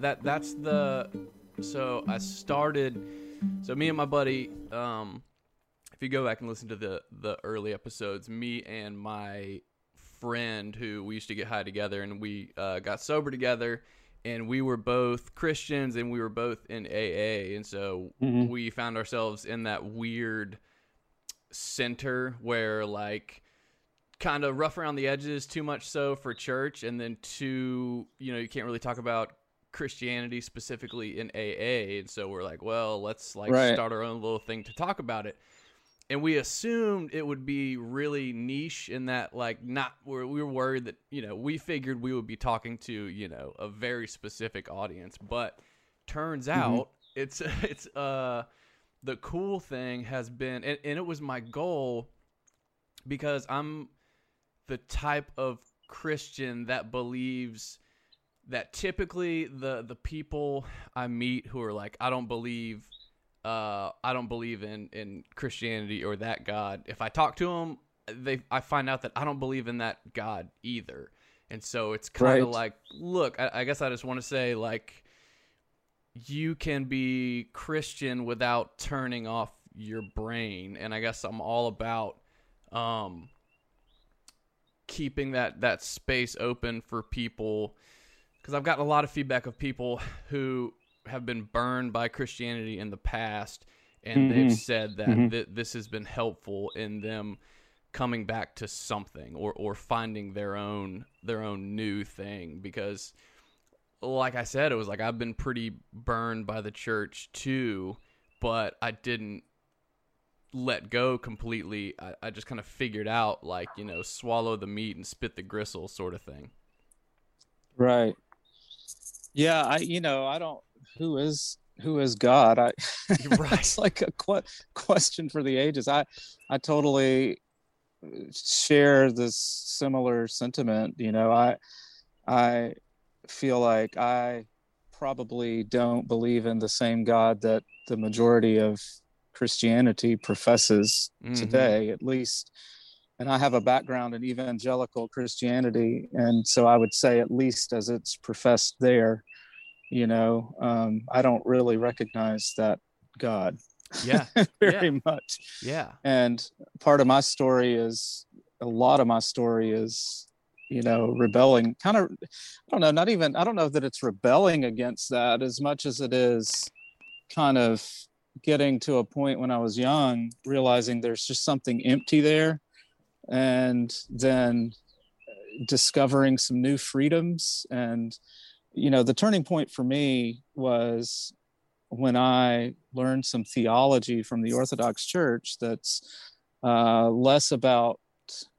That that's the. So I started. So me and my buddy, um, if you go back and listen to the the early episodes, me and my friend who we used to get high together, and we uh, got sober together, and we were both Christians, and we were both in AA, and so Mhm. we found ourselves in that weird center where like kind of rough around the edges too much so for church and then too you know you can't really talk about christianity specifically in aa and so we're like well let's like Right. start our own little thing to talk about it. And we assumed it would be really niche in that like not we were worried that you know we figured we would be talking to you know a very specific audience. But turns out it's it's uh the cool thing has been and, and it was my goal because i'm the type of christian that believes that typically the the people i meet who are like i don't believe uh i don't believe in in christianity or that god if i talk to them they i find out that i don't believe in that god either and so it's kind of Right. like look I, I guess i just want to say like you can be Christian without turning off your brain, and I guess I'm all about um, keeping that that space open for people because I've gotten a lot of feedback of people who have been burned by Christianity in the past, and they've Mhm. said that Mhm. th- this has been helpful in them coming back to something or or finding their own their own new thing because like I said, it was like I've been pretty burned by the church too, but I didn't let go completely. I, I just kind of figured out like, you know, swallow the meat and spit the gristle sort of thing. Right. Yeah, I you know, I don't who is who is God? I right. it's like a que- question for the ages. I I totally share this similar sentiment, you know. I I feel like I probably don't believe in the same God that the majority of Christianity professes Mhm. today, at least. And I have a background in evangelical Christianity, and so I would say, at least as it's professed there, you know, um, I don't really recognize that God Yeah. very much. Yeah. And part of my story is a lot of my story is, you know, rebelling. Kind of, I don't know, not even. I don't know that it's rebelling against that as much as it is kind of getting to a point when I was young, realizing there's just something empty there, and then discovering some new freedoms. And, you know, the turning point for me was when I learned some theology from the Orthodox Church that's uh, less about,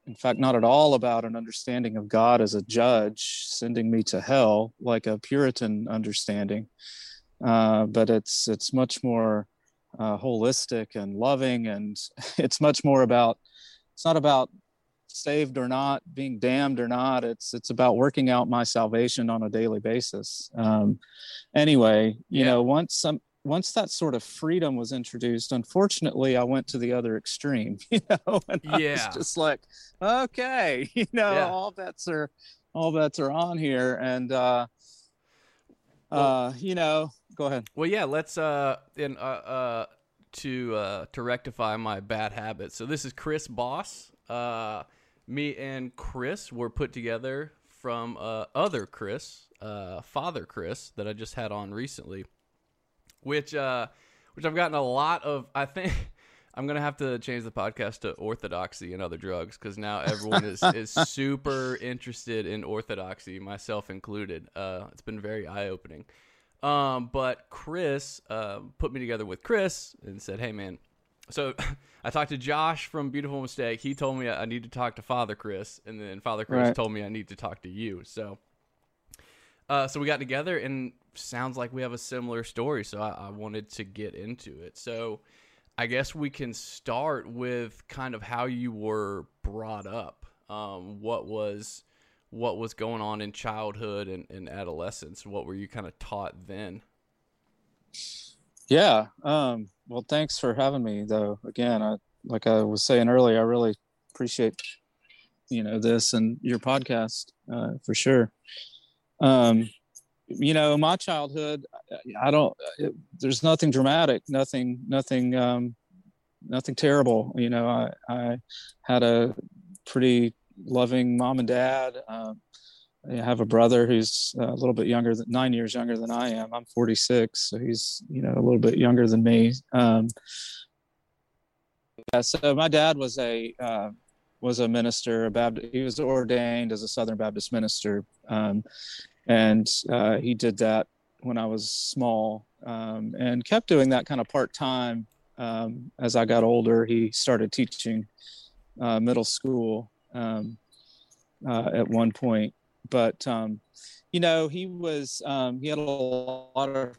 in fact, not at all about an understanding of God as a judge sending me to hell, like a Puritan understanding, uh, but it's it's much more uh, holistic and loving, and it's much more about. It's not about saved or not, being damned or not. It's it's about working out my salvation on a daily basis. Um, anyway, you Yeah. know, once some once that sort of freedom was introduced, unfortunately, I went to the other extreme. You know, and I Yeah. was just like, okay, you know, Yeah. all bets are all bets are on here, and uh, uh, you know, go ahead. Well, yeah, let's uh in uh, uh to uh to rectify my bad habits. So this is Chris Boss. Uh me and Chris were put together from uh other Chris, uh Father Chris that I just had on recently. Which uh which I've gotten a lot of I think I'm gonna have to change the podcast to orthodoxy and other drugs because now everyone is is super interested in orthodoxy, myself included. Uh, it's been very eye opening. Um, but Chris uh, put me together with Chris and said, "Hey, man." So I talked to Josh from Beautiful Mistake. He told me I need to talk to Father Chris, and then Father Chris Right. told me I need to talk to you. So, uh, so we got together, and sounds like we have a similar story. So I, I wanted to get into it. So I guess we can start with kind of how you were brought up. Um, what was what was going on in childhood and, and adolescence? What were you kind of taught then? Yeah. Um, well, thanks for having me, though. Again, I, like I was saying earlier, I really appreciate you know this and your podcast uh, for sure. Um, you know, my childhood, I don't. It, there's nothing dramatic, nothing, nothing, um, nothing terrible. You know, I I had a pretty loving mom and dad. Um, I have a brother who's a little bit younger than nine years younger than I am. I'm 46, so he's you know a little bit younger than me. Um, yeah, so my dad was a uh, was a minister, a Baptist. He was ordained as a Southern Baptist minister, um, and uh, he did that when I was small, um, and kept doing that kind of part time. Um, as I got older, he started teaching uh, middle school um, uh, at one point, but um, you know he was um, he had a lot of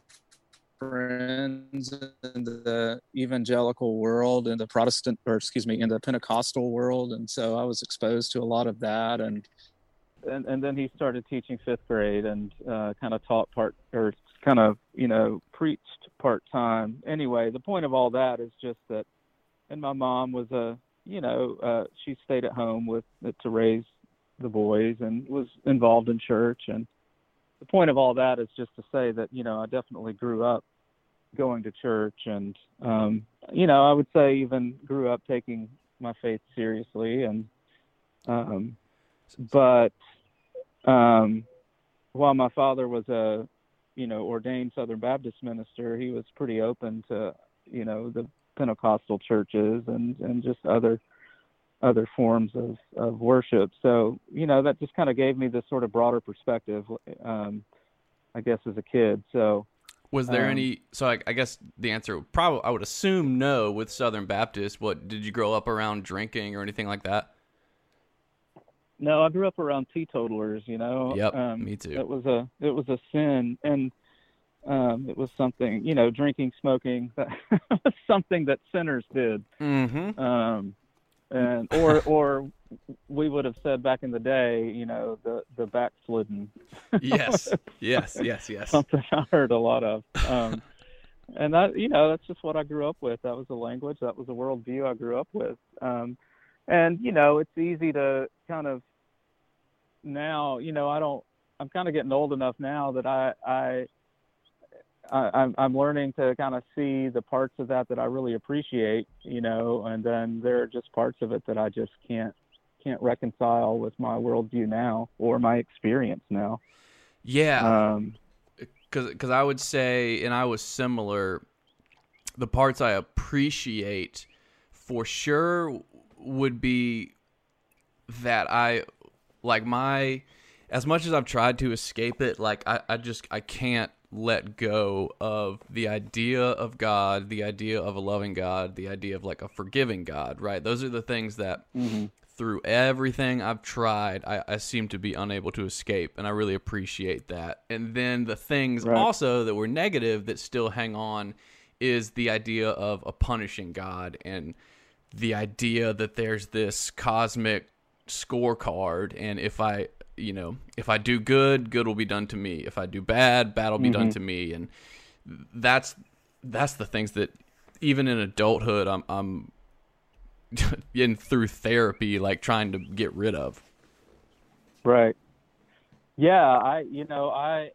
friends in the evangelical world in the protestant or excuse me in the pentecostal world. And so i was exposed to a lot of that. And and, and then he started teaching fifth grade and uh, kind of taught part or kind of you know preached part time anyway the point of all that is just that and my mom was a you know uh, she stayed at home with to raise the boys and was involved in church. And the point of all that is just to say that you know I definitely grew up going to church and um you know I would say even grew up taking my faith seriously and um but um while my father was a you know ordained Southern Baptist minister he was pretty open to you know the Pentecostal churches and and just other other forms of, of worship. So, you know, that just kind of gave me this sort of broader perspective, um, I guess, as a kid. So, was there um, any? So, I, I, guess the answer probably I would assume no with Southern Baptist. What did you grow up around drinking or anything like that? No, I grew up around teetotalers. You know. Yep. Um, me too. It was a it was a sin, and um, it was something you know, drinking, smoking. That was something that sinners did. Mm-hmm. Um, and or or we would have said back in the day, you know, the the backslidden. yes, yes, yes, yes. Something I heard a lot of, um, and that you know that's just what I grew up with. That was the language. That was the worldview I grew up with. Um, and you know, it's easy to kind of now. You know, I don't. I'm kind of getting old enough now that I I I, I'm learning to kind of see the parts of that that I really appreciate, you know, and then there are just parts of it that I just can't can't reconcile with my worldview now or my experience now. Yeah, because um, because I would say, and I was similar. The parts I appreciate for sure would be that I like my as much as I've tried to escape it, like I, I just I can't let go of the idea of God, the idea of a loving God, the idea of like a forgiving God, right? Those are the things that mm-hmm. through everything I've tried, I, I, seem to be unable to escape. And I really appreciate that. And then the things right. also that were negative that still hang on is the idea of a punishing God and the idea that there's this cosmic scorecard. And if I you know, if I do good, good will be done to me. If I do bad, bad will be mm-hmm. done to me. And that's that's the things that even in adulthood I'm I'm in through therapy like trying to get rid of. Right. Yeah, I you know, I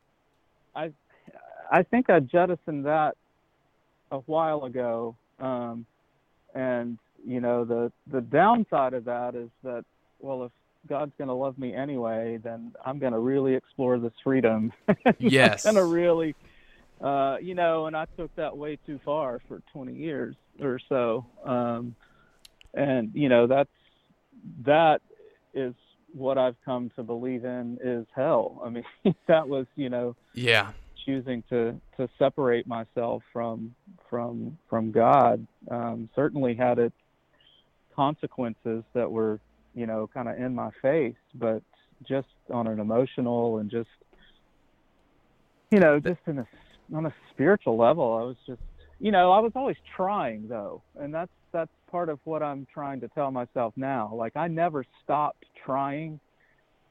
I I think I jettisoned that a while ago. Um and you know the the downside of that is that well if God's going to love me anyway, then I'm going to really explore this freedom. yes. I'm going to really, uh, you know, and I took that way too far for 20 years or so. Um, and, you know, that's, that is what I've come to believe in is hell. I mean, that was, you know, yeah, choosing to, to separate myself from, from, from God, um, certainly had its consequences that were, you know, kind of in my face, but just on an emotional and just, you know, just in a, on a spiritual level, I was just, you know, I was always trying though. And that's, that's part of what I'm trying to tell myself now. Like I never stopped trying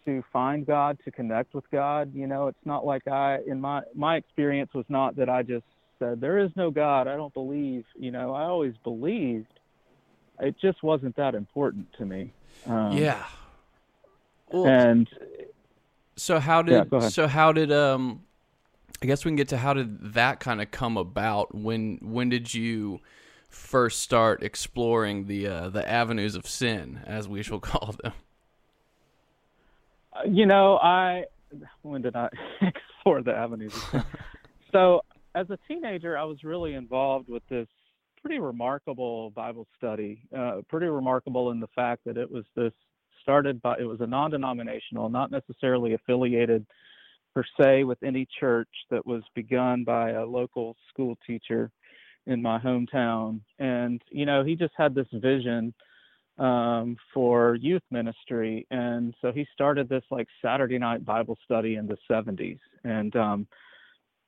to find God, to connect with God. You know, it's not like I, in my, my experience was not that I just said, there is no God. I don't believe, you know, I always believed. It just wasn't that important to me. Um, yeah. Well, and so how did yeah, so how did um I guess we can get to how did that kind of come about? When when did you first start exploring the uh, the avenues of sin, as we shall call them? Uh, you know, I when did I explore the avenues of sin? so as a teenager, I was really involved with this pretty remarkable Bible study. Uh, pretty remarkable in the fact that it was this started by it was a non-denominational, not necessarily affiliated per se with any church that was begun by a local school teacher in my hometown. And, you know, he just had this vision um, for youth ministry. And so he started this like Saturday night Bible study in the 70s. And um,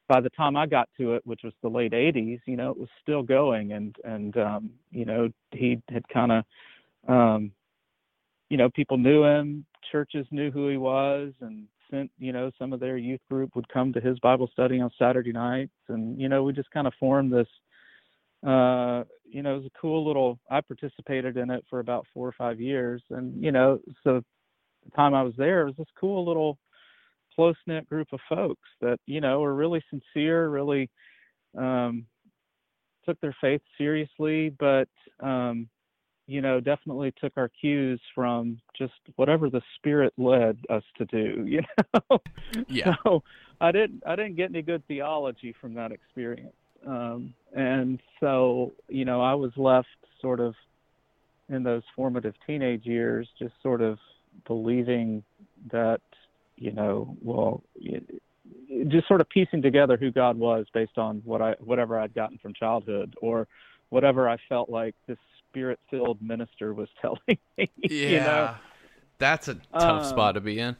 by the time I got to it, which was the late 80s, you know, it was still going. And, and um, you know, he had kind of, um, you know, people knew him, churches knew who he was, and sent, you know, some of their youth group would come to his Bible study on Saturday nights, and you know, we just kind of formed this. Uh, you know, it was a cool little. I participated in it for about four or five years, and you know, so the time I was there, it was this cool little close knit group of folks that you know were really sincere, really um, took their faith seriously, but um, you know, definitely took our cues from just whatever the spirit led us to do, you know. Yeah. So I didn't I didn't get any good theology from that experience. Um, and so, you know, I was left sort of in those formative teenage years just sort of believing that, you know, well, just sort of piecing together who God was based on what I whatever I'd gotten from childhood or whatever I felt like this spirit filled minister was telling me. Yeah. You know? That's a tough Um, spot to be in.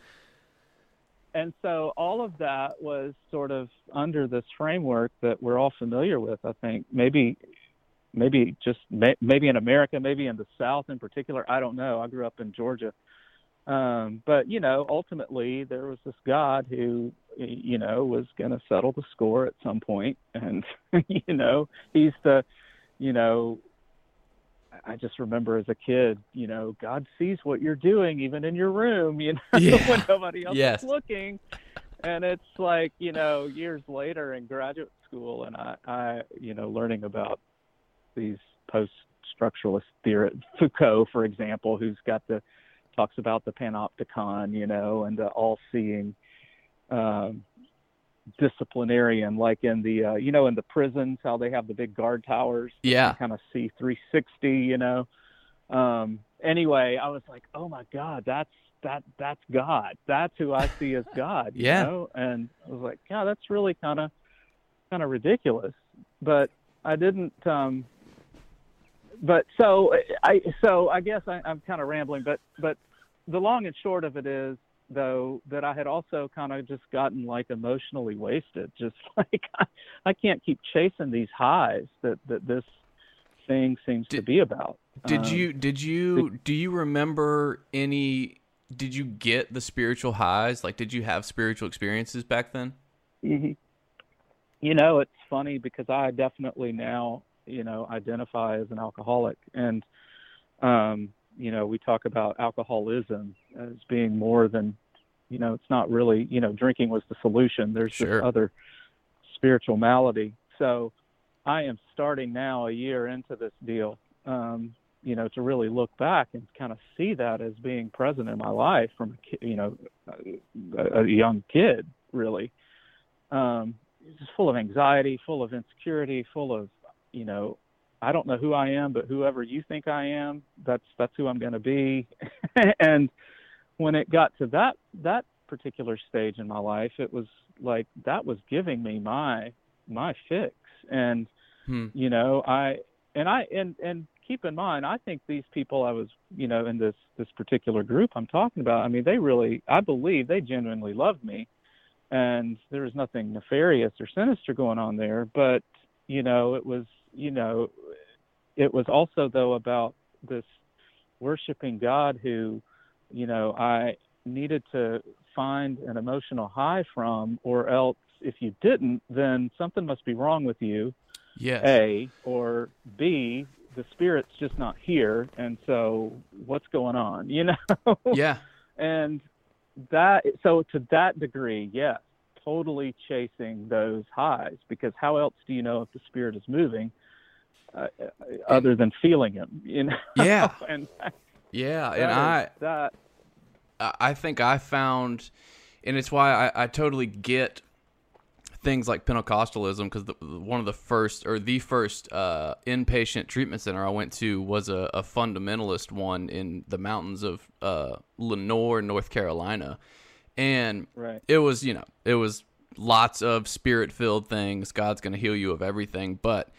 And so all of that was sort of under this framework that we're all familiar with. I think maybe, maybe just maybe in America, maybe in the South in particular. I don't know. I grew up in Georgia, um, but you know, ultimately there was this God who, you know, was going to settle the score at some point, and you know, he's the, you know, I just remember as a kid, you know, God sees what you're doing even in your room, you know, Yeah. when nobody else Yes. is looking. And it's like, you know, years later in graduate school and I, I you know, learning about these post structuralist theorists, Foucault, for example, who's got the talks about the panopticon, you know, and the all seeing um disciplinarian like in the uh, you know in the prisons how they have the big guard towers Yeah. kind of see 360 you know um anyway i was like oh my god that's that that's god that's who i see as god you Yeah. know and i was like yeah that's really kind of kind of ridiculous but i didn't um but so i so i guess I, i'm kind of rambling but but the long and short of it is though that i had also kind of just gotten like emotionally wasted just like I, I can't keep chasing these highs that that this thing seems to be about Did Um, you did you do you remember any did you get the spiritual highs? Like did you have spiritual experiences back then? Mhm. You know, it's funny because I definitely now, you know, identify as an alcoholic, and um, you know, we talk about alcoholism as being more than, you know, it's not really, you know, drinking was the solution. There's Sure. this other spiritual malady. So, I am starting now a year into this deal, um, you know, to really look back and kind of see that as being present in my life from, a ki- you know, a, a young kid, really um, just full of anxiety, full of insecurity, full of, you know, I don't know who I am, but whoever you think I am, that's that's who I'm going to be. and when it got to that that particular stage in my life, it was like that was giving me my my fix. And Hmm. you know, I and I and and keep in mind, I think these people I was, you know, in this this particular group I'm talking about, I mean, they really, I believe they genuinely loved me and there was nothing nefarious or sinister going on there but you know it was you know it was also though about this worshiping god who you know i needed to find an emotional high from or else if you didn't then something must be wrong with you Yes. a or b the spirit's just not here and so what's going on you know Yeah. and that so to that degree yes totally chasing those highs because how else do you know if the spirit is moving uh, other than feeling him? You know? Yeah. and Yeah, and I that I think I found, and it's why I, I totally get things like Pentecostalism because one of the first or the first uh, inpatient treatment center I went to was a, a fundamentalist one in the mountains of uh, Lenoir, North Carolina, and right. it was you know it was lots of spirit filled things god's gonna heal you of everything but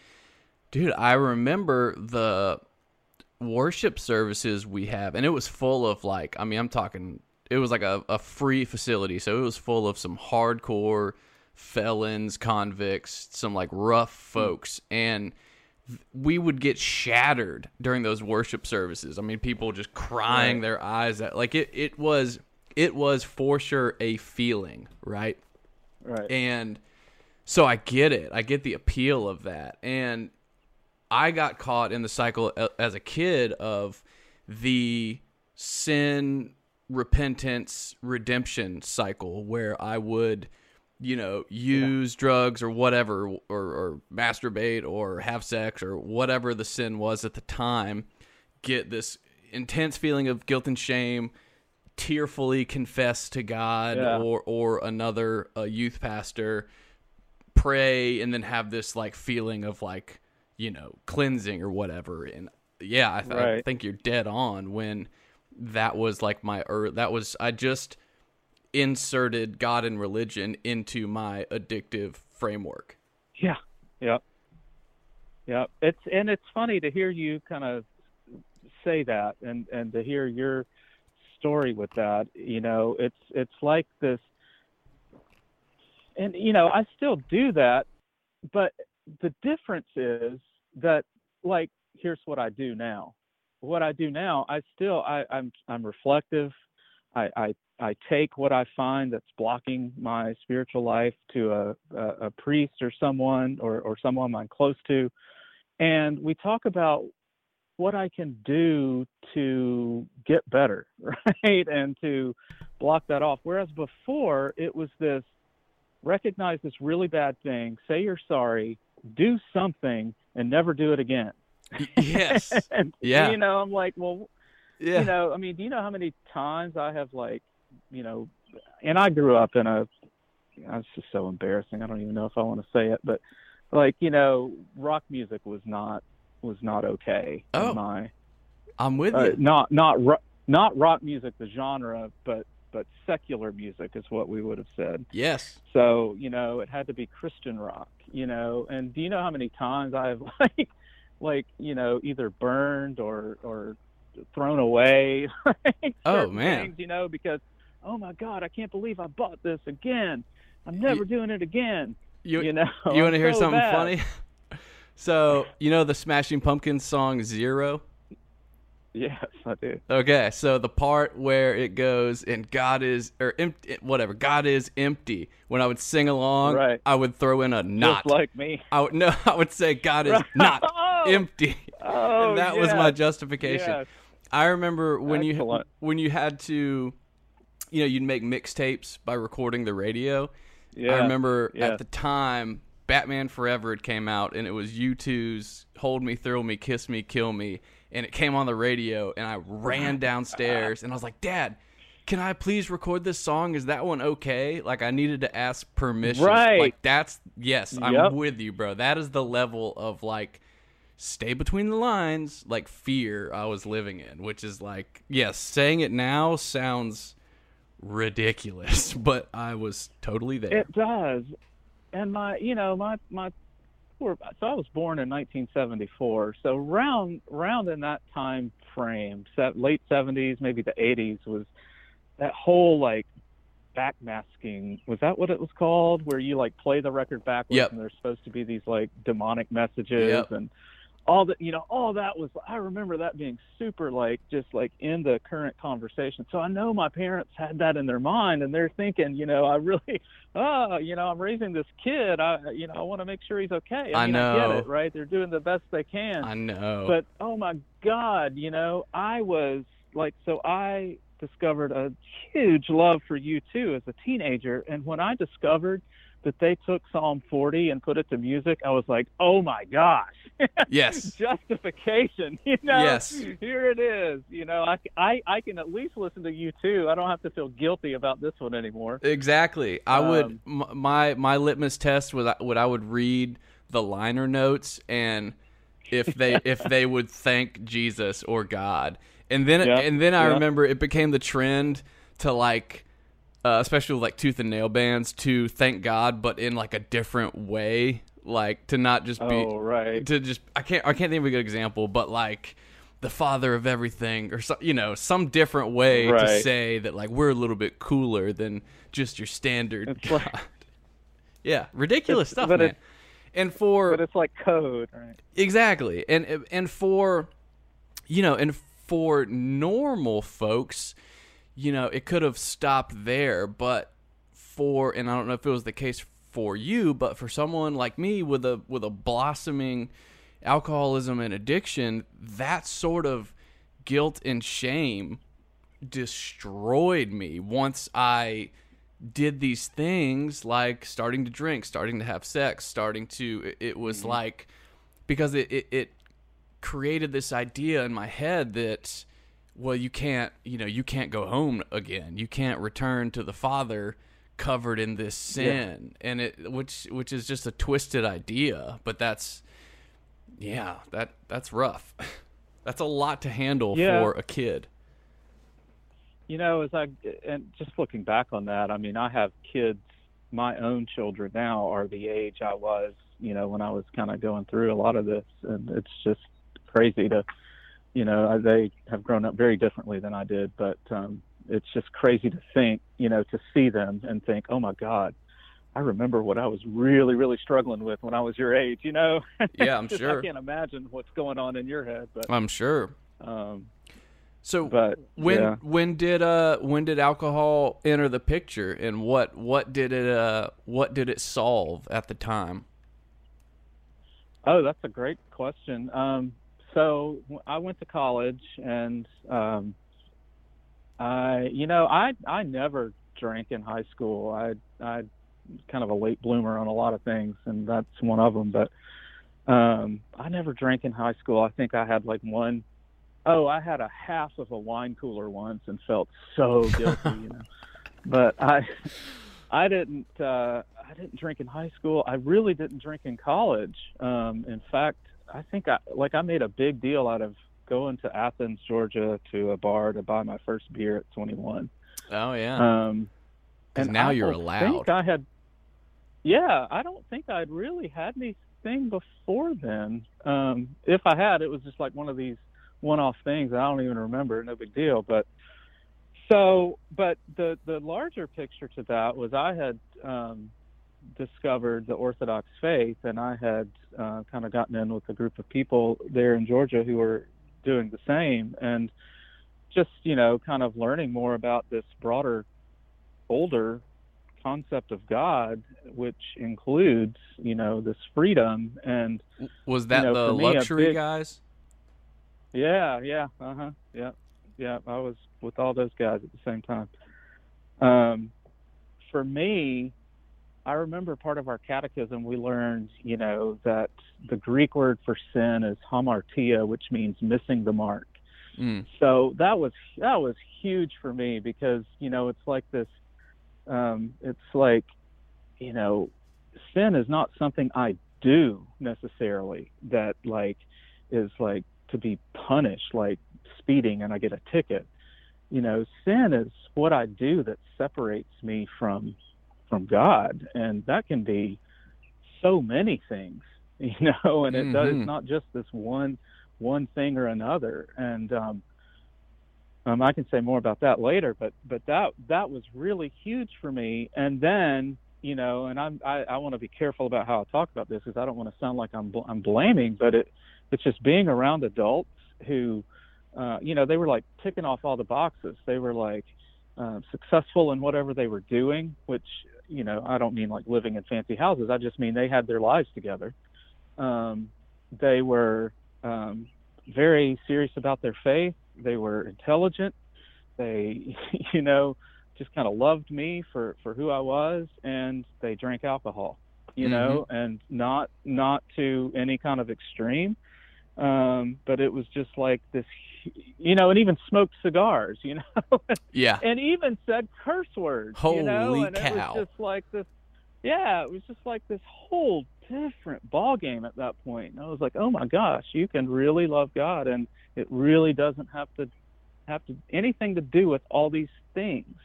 dude i remember the worship services we have and it was full of like i mean i'm talking it was like a, a free facility so it was full of some hardcore felons convicts some like rough hmm. folks and we would get shattered during those worship services. I mean, people just crying Right. their eyes out. Like it, it was, it was for sure a feeling, right? Right. And so I get it. I get the appeal of that. And I got caught in the cycle as a kid of the sin, repentance, redemption cycle where I would, you know, use drugs or whatever, or, or masturbate or have sex or whatever the sin was at the time, get this intense feeling of guilt and shame, tearfully confess to God Yeah. or or another uh, youth pastor, pray, and then have this like feeling of like you know cleansing or whatever. And yeah, I, th- I think you're dead on when that was like my er- that was I just inserted God and religion into my addictive framework. Yeah. Yeah. Yeah. It's and it's funny to hear you kind of say that and and to hear your story with that. You know, it's it's like this and you know, I still do that, but the difference is that like here's what I do now. What I do now, I still I, I'm I'm reflective. I, I I take what I find that's blocking my spiritual life to a, a, a priest or someone or, or someone I'm close to, and we talk about what I can do to get better, right? And to block that off. Whereas before it was this recognize this really bad thing, say you're sorry, do something, and never do it again. yes. and Yeah. you know, I'm like, well, Yeah. you know, I mean, do you know how many times I have like, you know, and I grew up in a, it's just so embarrassing. I don't even know if I want to say it, but like, you know, rock music was not was not okay Oh, in my I'm with uh, you. not not ro- not rock music the genre, but but secular music is what we would have said. Yes. So, you know, it had to be Christian rock, you know. And do you know how many times I've like like, you know, either burned or or thrown away like, Oh, man. things, you know, because oh my god, I can't believe I bought this again. I'm never doing it again. You You know. you want to hear so something bad. funny? so you know the Smashing Pumpkins song Zero. Yes, I do. Okay, so the part where it goes and God is or empty, whatever God is empty. When I would sing along, Right. I would throw in a not. Just like me. I would no, I would say God is Right. not Oh, empty, Oh, and that was my justification. yes. I remember when you when you had to, you know, you'd make mixtapes by recording the radio. Yeah. I remember yeah. at the time Batman Forever had came out and it was U2's Hold Me, Thrill Me, Kiss Me, Kill Me and it came on the radio and I ran downstairs and I was like, "Dad, can I please record this song? Is that one okay?" Like I needed to ask permission. Right. Like that's yes, I'm with you, bro. That is the level of like stay between the lines, like fear I was living in, which is like, yes, saying it now sounds ridiculous, but I was totally there. It does, and my, you know, my my, poor- so I was born in 1974. So round round in that time frame, late 70s, maybe the 80s, was that whole like backmasking. Was that what it was called? Where you like play the record backwards, Yep. and there's supposed to be these like demonic messages Yep. and all that you know all that was i remember that being super like just like in the current conversation. So i know my parents had that in their mind and they're thinking you know i really oh you know i'm raising this kid. I you know i want to make sure he's okay. I, I mean i get it right? They're doing the best they can. I know. but oh my god you know i was like so i discovered a huge love for you too as a teenager, and when I discovered that they took Psalm 40 and put it to music, I was like, oh my gosh. Yes. Justification, you know. Yes. Here it is. You know, I, I, I can at least listen to you too. I don't have to feel guilty about this one anymore. Exactly. I would Um, m- my my litmus test was what I would read the liner notes and if they if they would thank Jesus or God. And then Yeah, and then I yeah. remember it became the trend to like uh, especially with like tooth and nail bands to thank God but in like a different way like to not just be Oh, right. to just I can't I can't think of a good example, but like the father of everything or so, you know some different way to say that like we're a little bit cooler than just your standard God. like- yeah, ridiculous stuff, but man. And for But it's like code, right? Exactly. And and for you know, and for normal folks, you know, it could have stopped there, but for and I don't know if it was the case for you, but for someone like me with a with a blossoming alcoholism and addiction, that sort of guilt and shame destroyed me once I did these things like starting to drink, starting to have sex, starting to it, was mm-hmm. like because it, it it created this idea in my head that well you can't you know you can't go home again you can't return to the father covered in this sin and it which which is just a twisted idea but that's yeah that that's rough that's a lot to handle Yeah. for a kid You know, as I and just looking back on that, I mean, I have kids. My own children now are the age I was, you know, when I was kind of going through a lot of this, and it's just crazy to, you know, they have grown up very differently than I did, but um, it's just crazy to think, you know, to see them and think, oh my God, I remember what I was really, really struggling with when I was your age, you know. Yeah, I'm Just- sure. I can't imagine what's going on in your head, but i'm sure um, so but when yeah. when did uh when did alcohol enter the picture and what what did it uh what did it solve at the time Oh, that's a great question. Um, so I went to college, and um, I, you know, I I never drank in high school. I I kind of a late bloomer on a lot of things, and that's one of them. But um, I never drank in high school. I think I had like one oh I had a half of a wine cooler once and felt so guilty, you know. But I I didn't uh, I didn't drink in high school. I really didn't drink in college. Um, in fact, I think I like I made a big deal out of going to Athens, Georgia, to a bar to buy my first beer at 21. oh yeah Um, and now I you're don't allowed. Think I had, yeah, I don't think I'd really had anything before then. Um, if I had, it was just like one of these one-off things. I don't even remember. No big deal. But so, but the the larger picture to that was I had um, discovered the Orthodox faith, and I had uh, kind of gotten in with a group of people there in Georgia who were doing the same, and just you know, kind of learning more about this broader older concept of God, which includes, you know, this freedom and was that know, the for me, a luxury big- guys yeah, yeah, uh huh, yeah, yeah. I was with all those guys at the same time. Um, for me, I remember part of our catechism we learned, you know, that the Greek word for sin is hamartia, which means missing the mark. mm. so that was that was huge for me because you know it's like this um it's like you know sin is not something i do necessarily that like is like to be punished like speeding and i get a ticket you know sin is what i do that separates me from from god and that can be so many things you know and it does Mhm. it's not just this one one thing or another and um um, I can say more about that later, but but that that was really huge for me. And then you know, and I'm I, I want to be careful about how I talk about this because I don't want to sound like I'm bl- I'm blaming, but it it's just being around adults who, uh, you know, they were like ticking off all the boxes. They were like uh, successful in whatever they were doing, which you know I don't mean like living in fancy houses. I just mean they had their lives together. Um, they were um, very serious about their faith. They were intelligent. they you know just kind of loved me for for who I was and they drank alcohol you know and not not to any kind of extreme um but it was just like this you know and even smoked cigars you know? Yeah. and even said curse words you know? Holy and it was just like this yeah it was just like this whole different ball game at that point. And i was like oh my gosh you can really love god and it really doesn't have to have to anything to do with all these things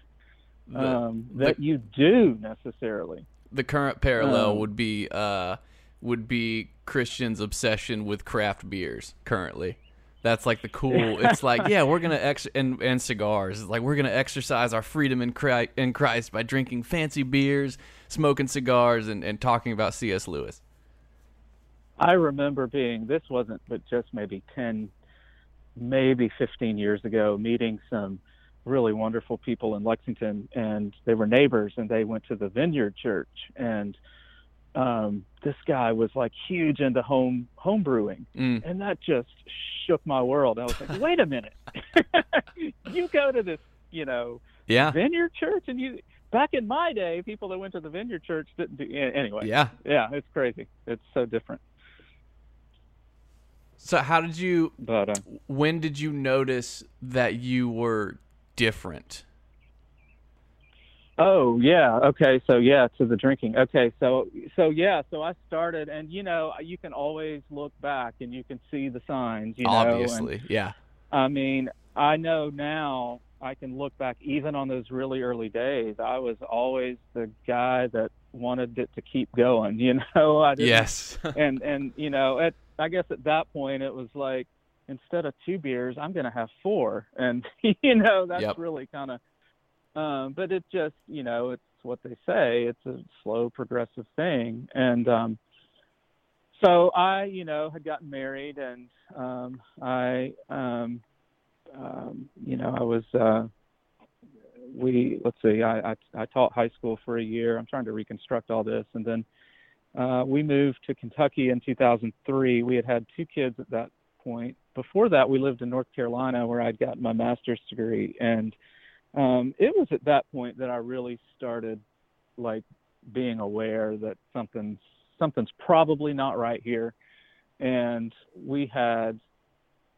The, um, that you do necessarily. The current parallel um, would be uh would be Christian's obsession with craft beers currently. That's like the cool. It's like yeah, we're gonna ex and and cigars. It's like we're gonna exercise our freedom in Christ, in Christ by drinking fancy beers, smoking cigars, and, and talking about C.S. Lewis. I remember being this wasn't but just maybe 10 maybe 15 years ago meeting some really wonderful people in Lexington and they were neighbors and they went to the Vineyard Church and um this guy was like huge into home home brewing Mm. and that just shook my world. I was like, "Wait a minute. you go to this, you know, Yeah, Vineyard Church and you back in my day, people that went to the Vineyard Church didn't do anyway. yeah. Yeah, it's crazy. It's so different. So how did you? But uh, When did you notice that you were different? Oh yeah, okay. So yeah, to the drinking. Okay, so so yeah, so I started, and you know, you can always look back and you can see the signs. You know, and, Obviously, yeah. I mean, I know now. I can look back even on those really early days. I was always the guy that wanted it to keep going. You know, I didn't Yes. and and you know at i guess at that point it was like instead of two beers i'm going to have four and you know that's Yep. really kind of um but it just you know it's what they say. It's a slow progressive thing. And um so i you know had gotten married and um i um um you know i was uh we let's see I, I i taught high school for a year. I'm trying to reconstruct all this. And then uh, we moved to Kentucky in 2003. We had had two kids at that point. Before that, we lived in North Carolina where I'd gotten my master's degree, and um, it was at that point that I really started like being aware that something's something's probably not right here. And we had,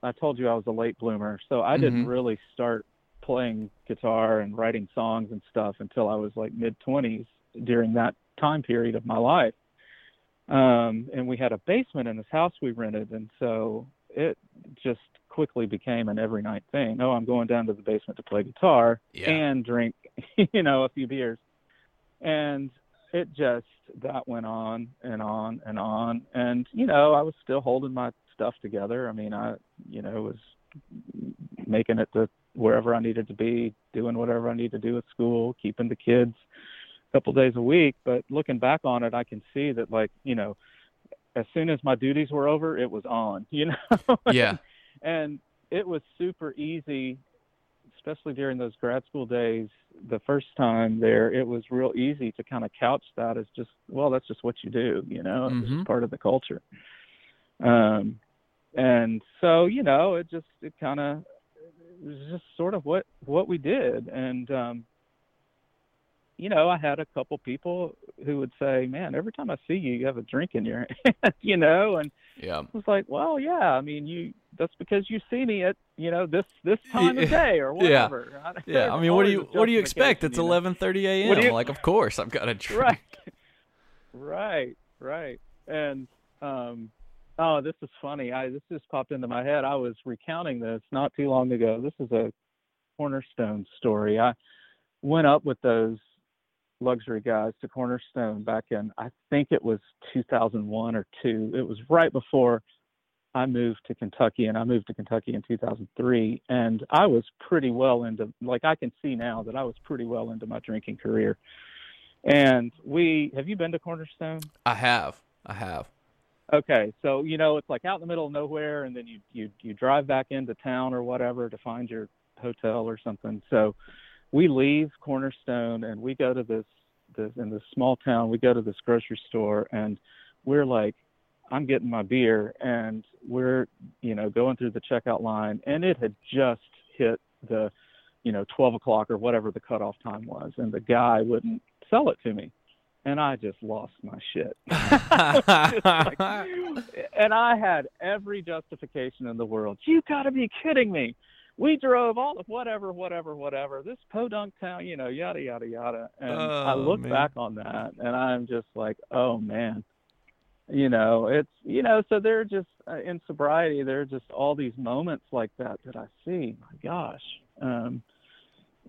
I told you I was a late bloomer, so I didn't Mhm. really start playing guitar and writing songs and stuff until I was like mid 20s during that time period of my life um, and we had a basement in this house we rented, and so it just quickly became an every night thing. Oh, I'm going down to the basement to play guitar Yeah. and drink, you know, a few beers, and it just that went on and on and on, and you know, I was still holding my stuff together. I mean, I, you know, was making it to wherever I needed to be, doing whatever I needed to do at school, keeping the kids a couple days a week but looking back on it i can see that like you know as soon as my duties were over it was on you know Yeah. And it was super easy especially during those grad school days the first time there it was real easy to kind of couch that as just well that's just what you do you know it's Mhm. just part of the culture um and so you know it just it kind of it was just sort of what what we did and um you know, I had a couple people who would say, "Man, every time I see you, you have a drink in your hand," you know, and Yeah. I was like, "Well, yeah, I mean, you that's because you see me at you know this this time of day or Yeah. whatever." Yeah. I mean, what do you what do you expect? It's eleven thirty a.m. Like, of course, I've got a drink. right right right and um oh this is funny i this just popped into my head i was recounting this not too long ago this is a cornerstone story i went up with those luxury guys to cornerstone back in i think it was 2001 or 2 it was right before i moved to kentucky and i moved to kentucky in 2003 and i was pretty well into like i can see now that i was pretty well into my drinking career and we have you been to Cornerstone? I have. I have. Okay, so you know it's like out in the middle of nowhere, and then you you you drive back into town or whatever to find your hotel or something. So we leave Cornerstone and we go to this this in this small town. We go to this grocery store and we're like, I'm getting my beer, and we're you know going through the checkout line, and it had just hit the you know, 12 o'clock or whatever the cutoff time was, and the guy wouldn't sell it to me. And I just lost my shit. Like- and I had every justification in the world. You got to be kidding me. We drove all of whatever, whatever, whatever. This podunk town, you know, yada yada yada. And I Oh, look man. back on that, and I'm just like, oh man, you know, it's you know. So there are just uh, in sobriety, there are just all these moments like that that I see. My gosh, um,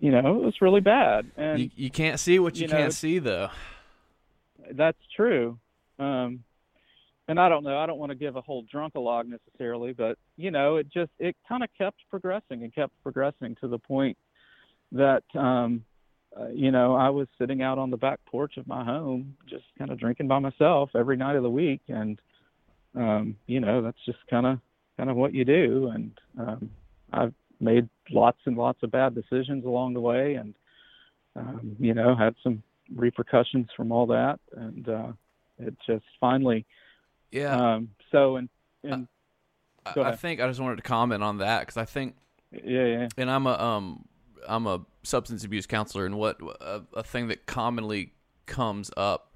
you know, it was really bad, and you, you can't see what you, you know, can't see though. that's true. Um, and I don't know. I don't want to give a whole drunkalog necessarily, but you know, it just it kind of kept progressing and kept progressing to the point that um, uh, you know I was sitting out on the back porch of my home, just kind of drinking by myself every night of the week, and um, you know that's just kind of kind of what you do. And um, I've made lots and lots of bad decisions along the way, and um, you know had some repercussions from all that, and uh, it just finally. Yeah, Um, so and and I, I think I just wanted to comment on that because I think yeah, yeah, and I'm a um I'm a substance abuse counselor, and what a, a thing that commonly comes up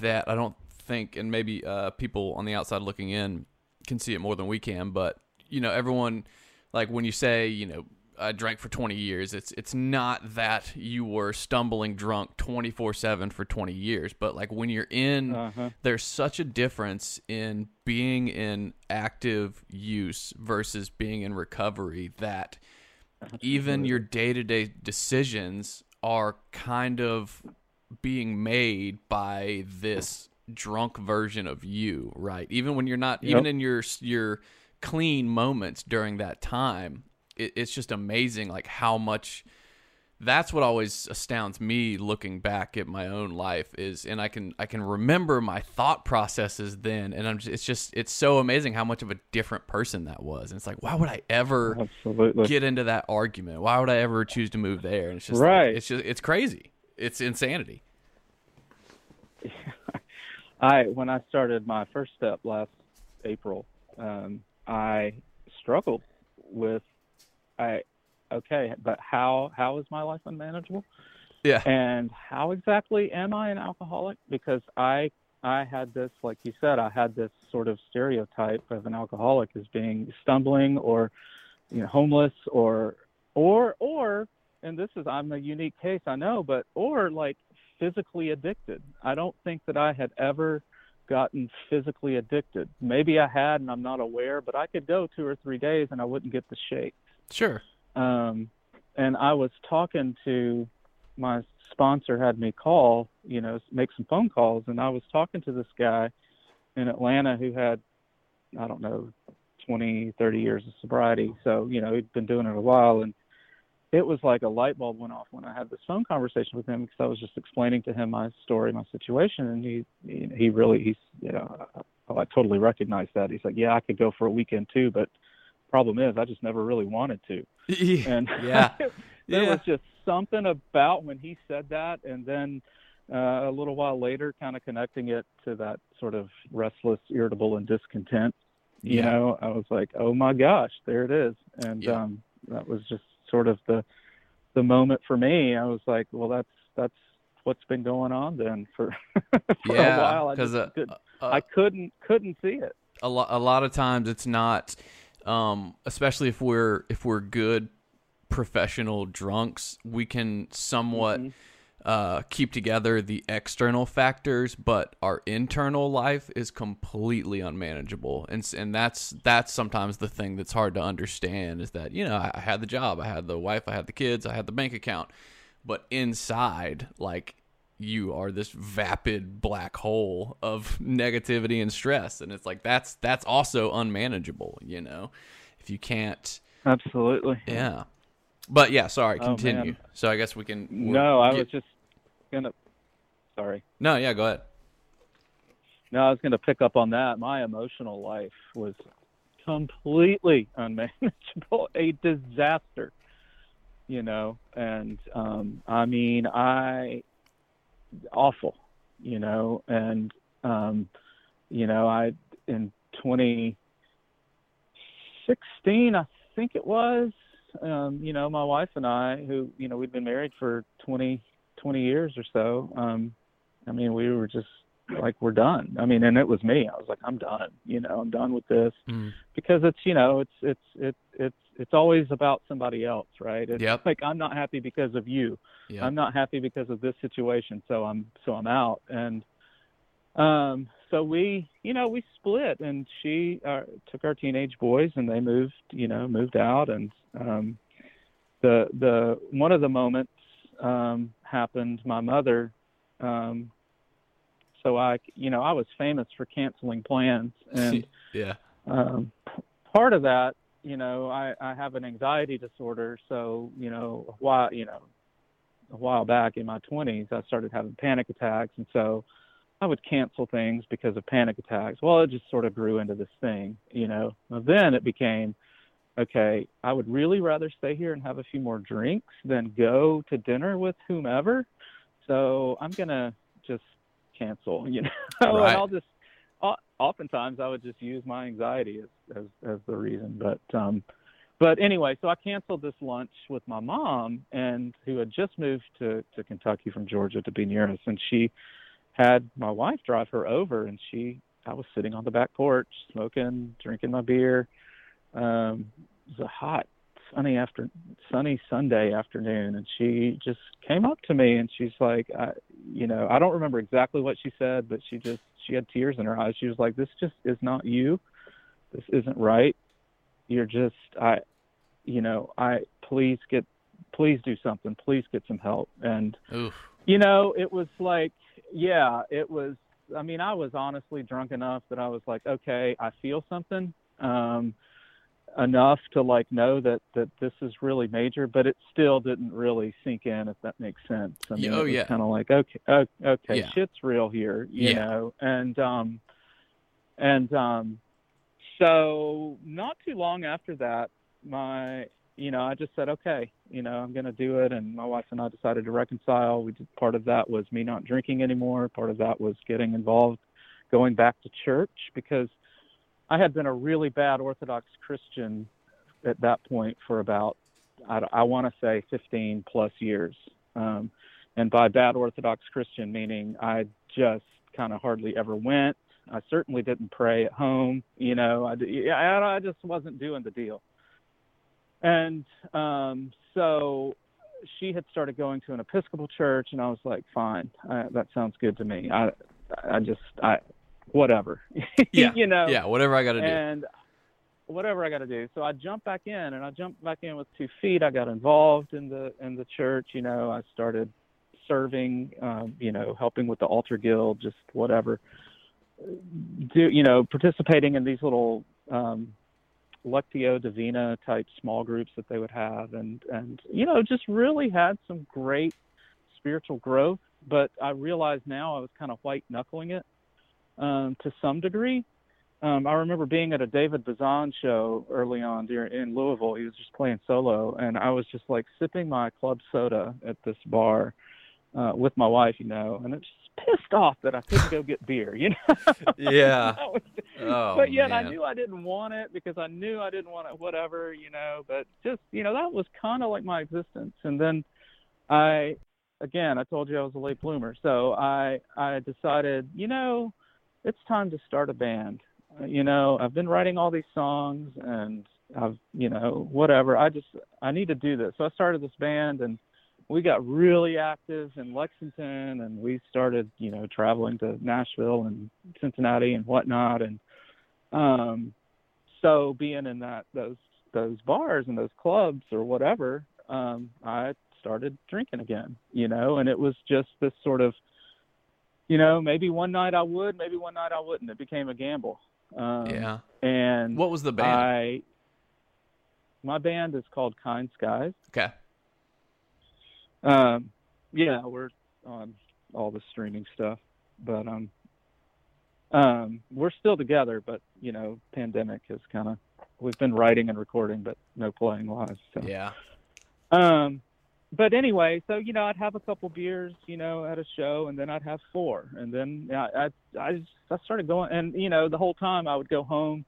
that I don't think, and maybe uh, people on the outside looking in can see it more than we can, but you know, everyone like when you say, you know, I drank for 20 years, it's it's not that you were stumbling drunk 24/7 for 20 years, but like when you're in uh-huh. there's such a difference in being in active use versus being in recovery that even your day-to-day decisions are kind of being made by this drunk version of you right? Even when you're not even in your your clean moments during that time it, it's just amazing like how much that's what always astounds me looking back at my own life is and I can I can remember my thought processes then and I'm just, it's just it's so amazing how much of a different person that was. And it's like why would I ever absolutely. get into that argument? Why would I ever choose to move there? And it's just like, Right. it's just it's crazy. It's insanity. I when I started my first step last April, um, I struggled with I okay, but how how is my life unmanageable? yeah And how exactly am I an alcoholic? Because I I had this, like you said, I had this sort of stereotype of an alcoholic as being stumbling or you know homeless or or or and this is I'm a unique case, I know, but or like physically addicted. I don't think that I had ever gotten physically addicted. Maybe I had and I'm not aware, but I could go two or three days and I wouldn't get the shake sure um, and I was talking to my sponsor had me call, you know, make some phone calls, and I was talking to this guy in Atlanta who had, I don't know, 20, 30 years of sobriety. So, you know, he'd been doing it a while, and it was like a light bulb went off when I had this phone conversation with him because I was just explaining to him my story, my situation, and he he, really he's you know I, I totally recognized that. He's like, yeah, I could go for a weekend too, but problem is I just never really wanted to. And yeah there yeah was just something about when he said that, and then uh, a little while later, kind of connecting it to that sort of restless, irritable, and discontent. You Yeah. know, I was like, "Oh my gosh, there it is," and Yeah. um, that was just sort of the the moment for me. I was like, "Well, that's that's what's been going on then for for yeah a while." I because just uh, could, uh, I couldn't couldn't see it. a lot a lot of times it's not um especially if we're if we're good professional drunks we can somewhat Mhm. uh keep together the external factors but our internal life is completely unmanageable and and that's that's sometimes the thing that's hard to understand is that you know I, I had the job I had the wife I had the kids I had the bank account but inside like you are this vapid black hole of negativity and stress and it's like that's that's also unmanageable you know if you can't Absolutely. yeah but yeah sorry Oh, continue man. so i guess we can we'll No, I get- was just gonna. Sorry. no yeah go ahead No, I was going to pick up on that. My emotional life was completely unmanageable, a disaster. You know, and um, I mean, I awful. You know, and um, you know, I in 2016, I think it was, Um, you know, my wife and I, who you know we'd been married for 20, 20 years or so. Um, I mean, we were just like we're done. I mean, and it was me. I was like, I'm done. You know, I'm done with this Mm. because it's you know it's it's it's it's it's always about somebody else, right? It's Yep. like I'm not happy because of you. Yeah. I'm not happy because of this situation, so I'm so I'm out. And um, so we, you know, we split, and she uh, took our teenage boys, and they moved, you know, moved out. And um, the the one of the moments um, happened. My mother. Um, so I, you know, I was famous for canceling plans, and yeah. um, part of that, you know, I, I have an anxiety disorder. So, you know, a while, you know, a while back in my 20s, I started having panic attacks, and so I would cancel things because of panic attacks. Well, it just sort of grew into this thing, you know. Well, then it became, okay, I would really rather stay here and have a few more drinks than go to dinner with whomever. So I'm gonna just cancel, you know. Right. and I'll just o- oftentimes I would just use my anxiety as as, as the reason. But um, but anyway, so I canceled this lunch with my mom, and who had just moved to to Kentucky from Georgia to be near us, and she had my wife drive her over, and she I was sitting on the back porch smoking, drinking my beer. Um, it was a hot sunny after sunny Sunday afternoon, and she just came up to me and she's like, I, you know, I don't remember exactly what she said, but she just she had tears in her eyes. She was like, "This just is not you. This isn't right. You're just I, you know, I please get, please do something. Please get some help." And Oof. you know, it was like, yeah, it was. I mean, I was honestly drunk enough that I was like, okay, I feel something. Um, enough to like know that that this is really major, but it still didn't really sink in, if that makes sense. I mean, oh, it was yeah. kind of like okay, okay, Yeah. shit's real here, you Yeah. know, and um, and um, so not too long after that, my you know, I just said, okay, you know, I'm going to do it. And my wife and I decided to reconcile. We did part of that was me not drinking anymore. Part of that was getting involved, going back to church because I had been a really bad Orthodox Christian at that point for about, I, I want to say 15 plus years. Um, and by bad Orthodox Christian, meaning I just kind of hardly ever went. I certainly didn't pray at home. You know, I just wasn't doing the deal. And um, so she had started going to an Episcopal church, and I was like, fine, that sounds good to me. I, I just, I, whatever. Yeah. you know. Yeah. Whatever I got to do. And whatever I got to do. So I jumped back in, and I jumped back in with two feet. I got involved in the in the church. You know, I started serving. Um, you know, helping with the altar guild, just whatever. Do you know participating in these little um, Lectio Divina type small groups that they would have, and and you know just really had some great spiritual growth. But I realize now I was kind of white knuckling it um, to some degree. Um, I remember being at a David Bazan show early on there in Louisville. He was just playing solo, and I was just like sipping my club soda at this bar uh, with my wife, you know, and it just pissed off that I couldn't go get beer, you know. Yeah. Was- Oh, but yet I knew I didn't want it because I knew I didn't want it, whatever, you know. But just you know, that was kind of like my existence. And then I, again, I told you I was a late bloomer, so I I decided, you know, it's time to start a band. Uh, You know, I've been writing all these songs and I've, you know, whatever. I just I need to do this. So I started this band and we got really active in Lexington and we started, you know, traveling to Nashville and Cincinnati and whatnot. And um, so being in that those those bars and those clubs or whatever, um, I started drinking again, you know, and it was just this sort of, you know, maybe one night I would, maybe one night I wouldn't. It became a gamble. Um, yeah. And What was the band? I, my band is called Kind Skies. okay. Um, yeah, we're on all the streaming stuff, but um, um, we're still together. But you know, pandemic has kind of we've been writing and recording, but no playing live. So. Yeah. Um, but anyway, so you know, I'd have a couple beers, you know, at a show, and then I'd have four, and then I I I, I started going, and you know, the whole time I would go home,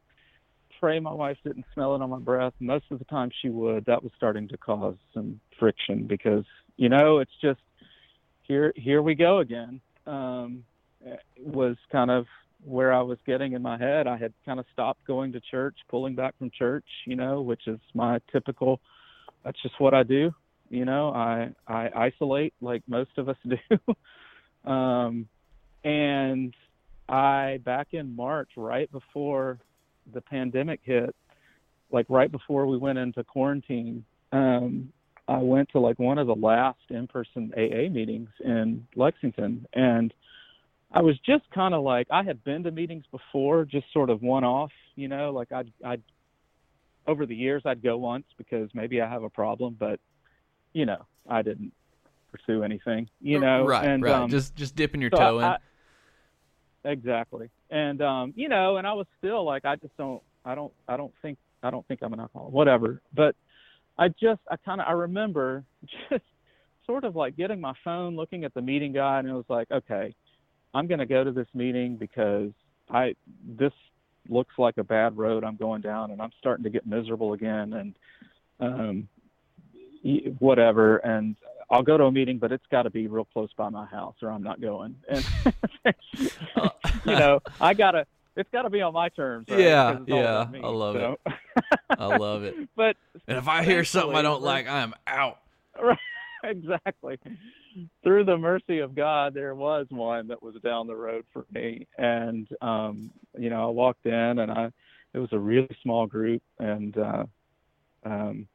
pray my wife didn't smell it on my breath. Most of the time she would. That was starting to cause some friction because you know it's just here here we go again. Um, was kind of where I was getting in my head. I had kind of stopped going to church, pulling back from church, you know, which is my typical. That's just what I do. You know, I I isolate like most of us do. um, and I back in March, right before the pandemic hit, like right before we went into quarantine, um, I went to like one of the last in-person AA meetings in Lexington, and I was just kind of like I had been to meetings before, just sort of one-off, you know, like I'd I'd over the years I'd go once because maybe I have a problem, but you know I didn't pursue anything, you know, right, and right. um, just just dipping your so toe in. I- exactly and um you know and i was still like i just don't i don't i don't think i don't think i'm an alcoholic whatever but i just i kind of i remember just sort of like getting my phone looking at the meeting guide and it was like okay i'm going to go to this meeting because i this looks like a bad road i'm going down and i'm starting to get miserable again and um whatever and I'll go to a meeting, but it's got to be real close by my house, or I'm not going. And you know, I gotta. It's got to be on my terms. Right? Yeah, 'Cause it's all yeah, me, I love so. I love it. but And if I hear something I don't like, I am out. Right, exactly. Through the mercy of God, there was one that was down the road for me, and um, you know, I walked in, and I, it was a really small group, and uh, um,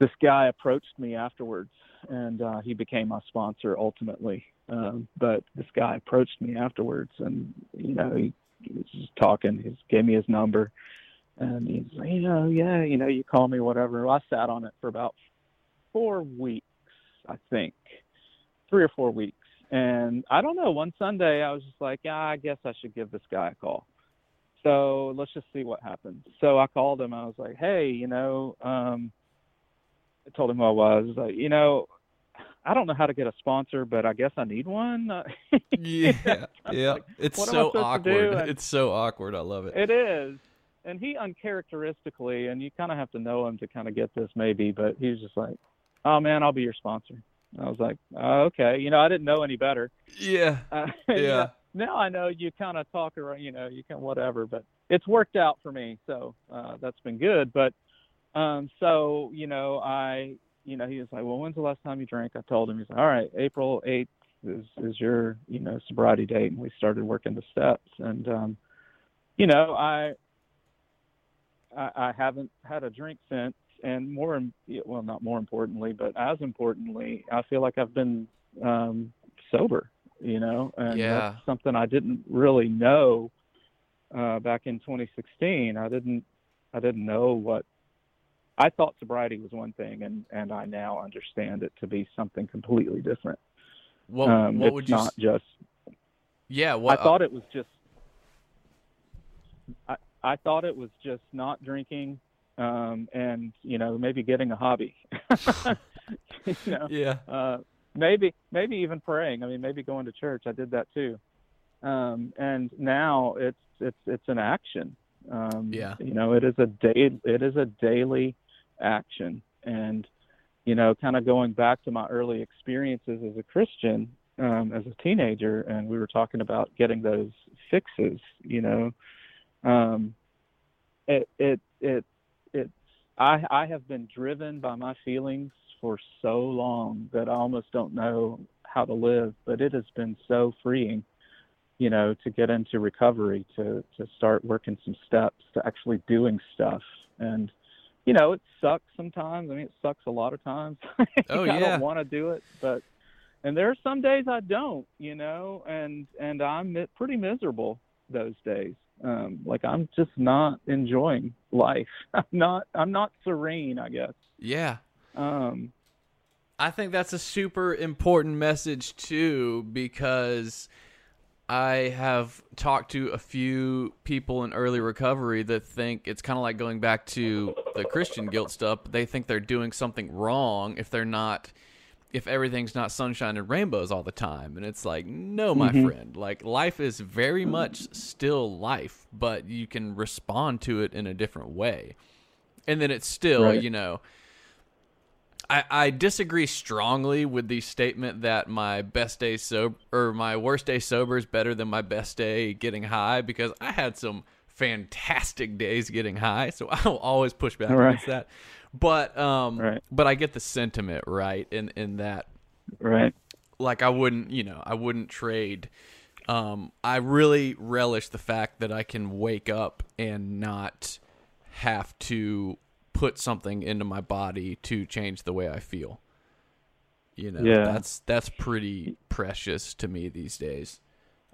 this guy approached me afterwards, and uh, he became my sponsor ultimately. Um, but this guy approached me afterwards, and you know, he, he was just talking. He gave me his number, and he's you know, yeah, you know, you call me whatever. Well, I sat on it for about four weeks, I think, three or four weeks. And I don't know. One Sunday, I was just like, yeah, I guess I should give this guy a call. So let's just see what happens. So I called him. I was like, hey, you know, um, I told him who I was. I was like, you know, I don't know how to get a sponsor, but I guess I need one. Yeah, yeah. It's what am I so supposed to do? awkward. It's so awkward. I love it. It is. And he uncharacteristically, and you kind of have to know him to kind of get this maybe, but he was just like, oh man, I'll be your sponsor. I was like, oh, okay. You know, I didn't know any better. Yeah, Uh, you know, yeah. now I know you kind of talk around, you know, you can whatever, but it's worked out for me. So uh, that's been good. But um, so, you know, I, you know, he was like, well, when's the last time you drank? I told him, he's like, all right, April 8th is, is your, you know, sobriety date. And we started working the steps. And, um, you know, I, I, I haven't had a drink since. And more, well, not more importantly, but as importantly, I feel like I've been um, sober, you know, and Yeah. that's something I didn't really know uh, back in 2016. I didn't, I didn't know what I thought sobriety was one thing, and and I now understand it to be something completely different. What um, what it's would you? not just. yeah, what? I thought it was just. I I thought it was just not drinking, um, and you know maybe getting a hobby. you know, yeah, uh, maybe maybe even praying. I mean, maybe going to church. I did that too. Um, and now it's it's it's an action. Um, Yeah. You know, it is a day. It is a daily action, and you know, kind of going back to my early experiences as a Christian, um, as a teenager, and we were talking about getting those fixes. You know, um, it it it it. I I have been driven by my feelings for so long that I almost don't know how to live. But it has been so freeing, you know, to get into recovery, to to start working some steps, to actually doing stuff, and you know, it sucks sometimes. I mean, it sucks a lot of times. Oh, I don't want to do it, but and there are some days I don't, you know, and and I'm pretty miserable those days. Um, like I'm just not enjoying life. I'm not. I'm not serene. I guess. yeah. Um, I think that's a super important message too because I have talked to a few people in early recovery that think it's kind of like going back to the Christian guilt stuff. They think they're doing something wrong if they're not if everything's not sunshine and rainbows all the time and it's like no my Mhm. friend like life is very much still life but you can respond to it in a different way and then it's still Right. you know I, I disagree strongly with the statement that my best day sober or my worst day sober is better than my best day getting high because I had some fantastic days getting high, so I will always push back Right. against that. But um, Right. but I get the sentiment right in in that Right. like I wouldn't, you know, I wouldn't trade. Um, I really relish the fact that I can wake up and not have to put something into my body to change the way I feel. You know, Yeah. that's that's pretty precious to me these days.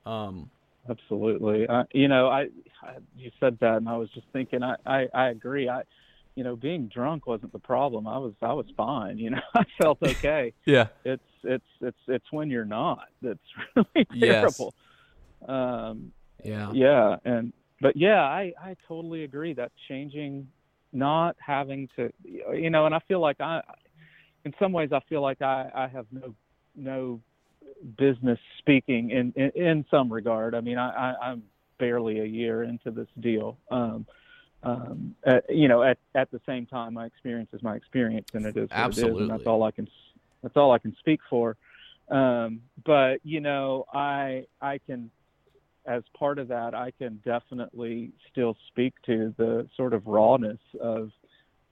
Um, Absolutely. I, you know, I, I you said that, and I was just thinking. I, I, I agree. I, you know, being drunk wasn't the problem. I was, I was fine. You know, I felt okay. yeah, it's, it's, it's, it's when you're not that's really Yes. terrible. Um, yeah, yeah, and but yeah, I, I totally agree that changing, not having to, you know, and I feel like I, in some ways, I feel like I, I have no, no business speaking in, in, in some regard. I mean, I, I, I'm barely a year into this deal. Um, um, at, you know, at, at the same time, my experience is my experience, and it is what it is, and Absolutely. that's all I can. That's all I can speak for. Um, but you know, I I can, as part of that, I can definitely still speak to the sort of rawness of,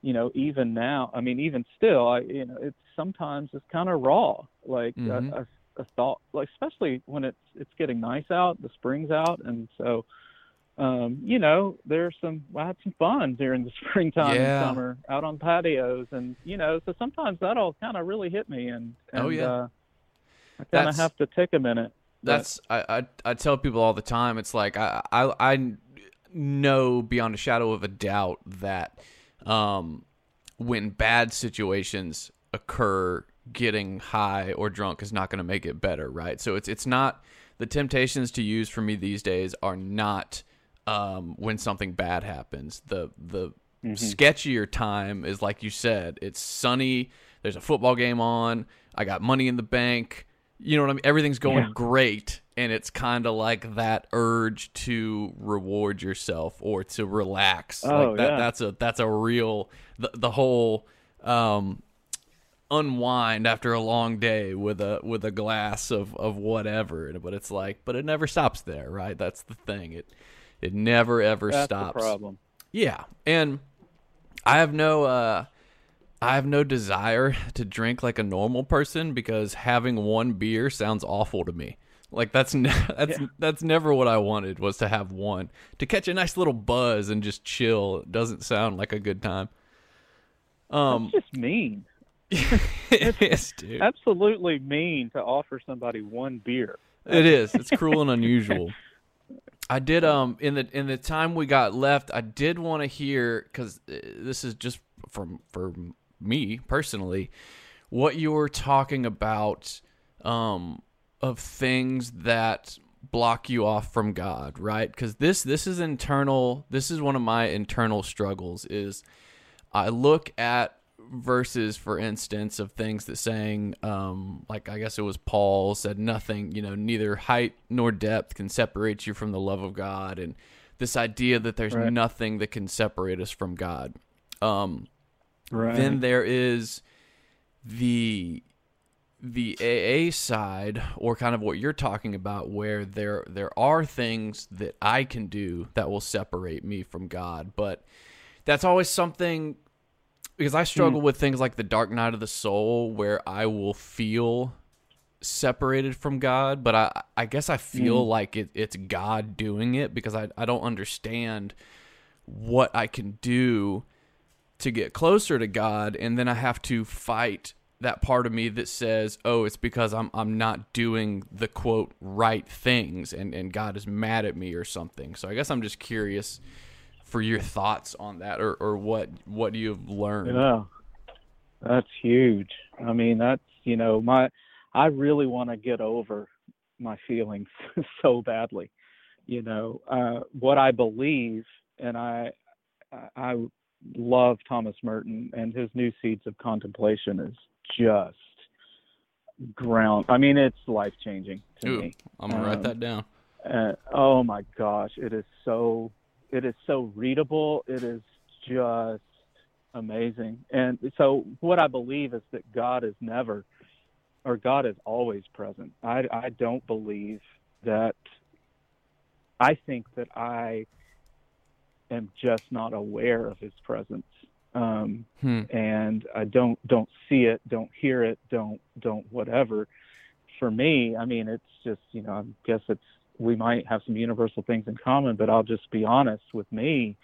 you know, even now. I mean, even still, I you know, it's sometimes it's kind of raw, like Mhm. a, a, a thought, like especially when it's it's getting nice out, the spring's out, and so um, you know, there's some I had some fun during the springtime Yeah. and summer out on patios and you know, so sometimes that'll kind of really hit me and, and Oh, yeah. uh, I kind That's- of have to take a minute. But- that's I, I I tell people all the time. It's like I I I know beyond a shadow of a doubt that um, when bad situations occur, getting high or drunk is not going to make it better, right? So it's it's not the temptations to use for me these days are not um, when something bad happens. The the sketchier time is like you said. It's sunny. There's a football game on. I got money in the bank. You know what I mean? Everything's going Yeah. great, and it's kind of like that urge to reward yourself or to relax. Oh, like that, yeah. That's a that's a real the the whole um, unwind after a long day with a with a glass of of whatever. But it's like, but it never stops there, right? That's the thing. It it never ever That's stops. problem. Yeah, and I have no uh I have no desire to drink like a normal person because having one beer sounds awful to me. Like that's ne- that's Yeah. that's never what I wanted was to have one to catch a nice little buzz and just chill. Doesn't sound like a good time. Um, That's just mean. it is, dude. Absolutely mean to offer somebody one beer. It is. It's cruel and unusual. I did um in the in the time we got left, I did want to hear cuz this is just from for me personally what you were talking about um of things that block you off from God, right? Cuz this this is internal. This is one of my internal struggles is I look at verses, for instance, of things that saying, um, like I guess it was Paul said, nothing, you know, neither height nor depth can separate you from the love of God, and this idea that there's Right. nothing that can separate us from God. Um, Right. then there is the the AA side or kind of what you're talking about where there there are things that I can do that will separate me from God. But that's always something because I struggle hmm. with things like the dark night of the soul where I will feel separated from God but I I guess I feel hmm. like it, it's God doing it because I I don't understand what I can do to get closer to God, and then I have to fight that part of me that says, "Oh, it's because I'm I'm not doing the quote right things, and and God is mad at me or something." So I guess I'm just curious for your thoughts on that, or or what what you've learned. Yeah, that's huge. I mean, that's you know, my I really want to get over my feelings so badly. You know, uh, what I believe, and I I love Thomas Merton, and his New Seeds of Contemplation is just ground. I mean, it's life changing to Ooh, me. I'm gonna write Um, that down. Uh, oh my gosh, it is so it is so readable. It is just amazing. And so what I believe is that God is never or God is always present. I I don't believe that I think that I am just not aware of his presence. Um Hmm. and I don't don't see it, don't hear it, don't don't whatever. For me, I mean, it's just you know, I guess it's we might have some universal things in common, but I'll just be honest with me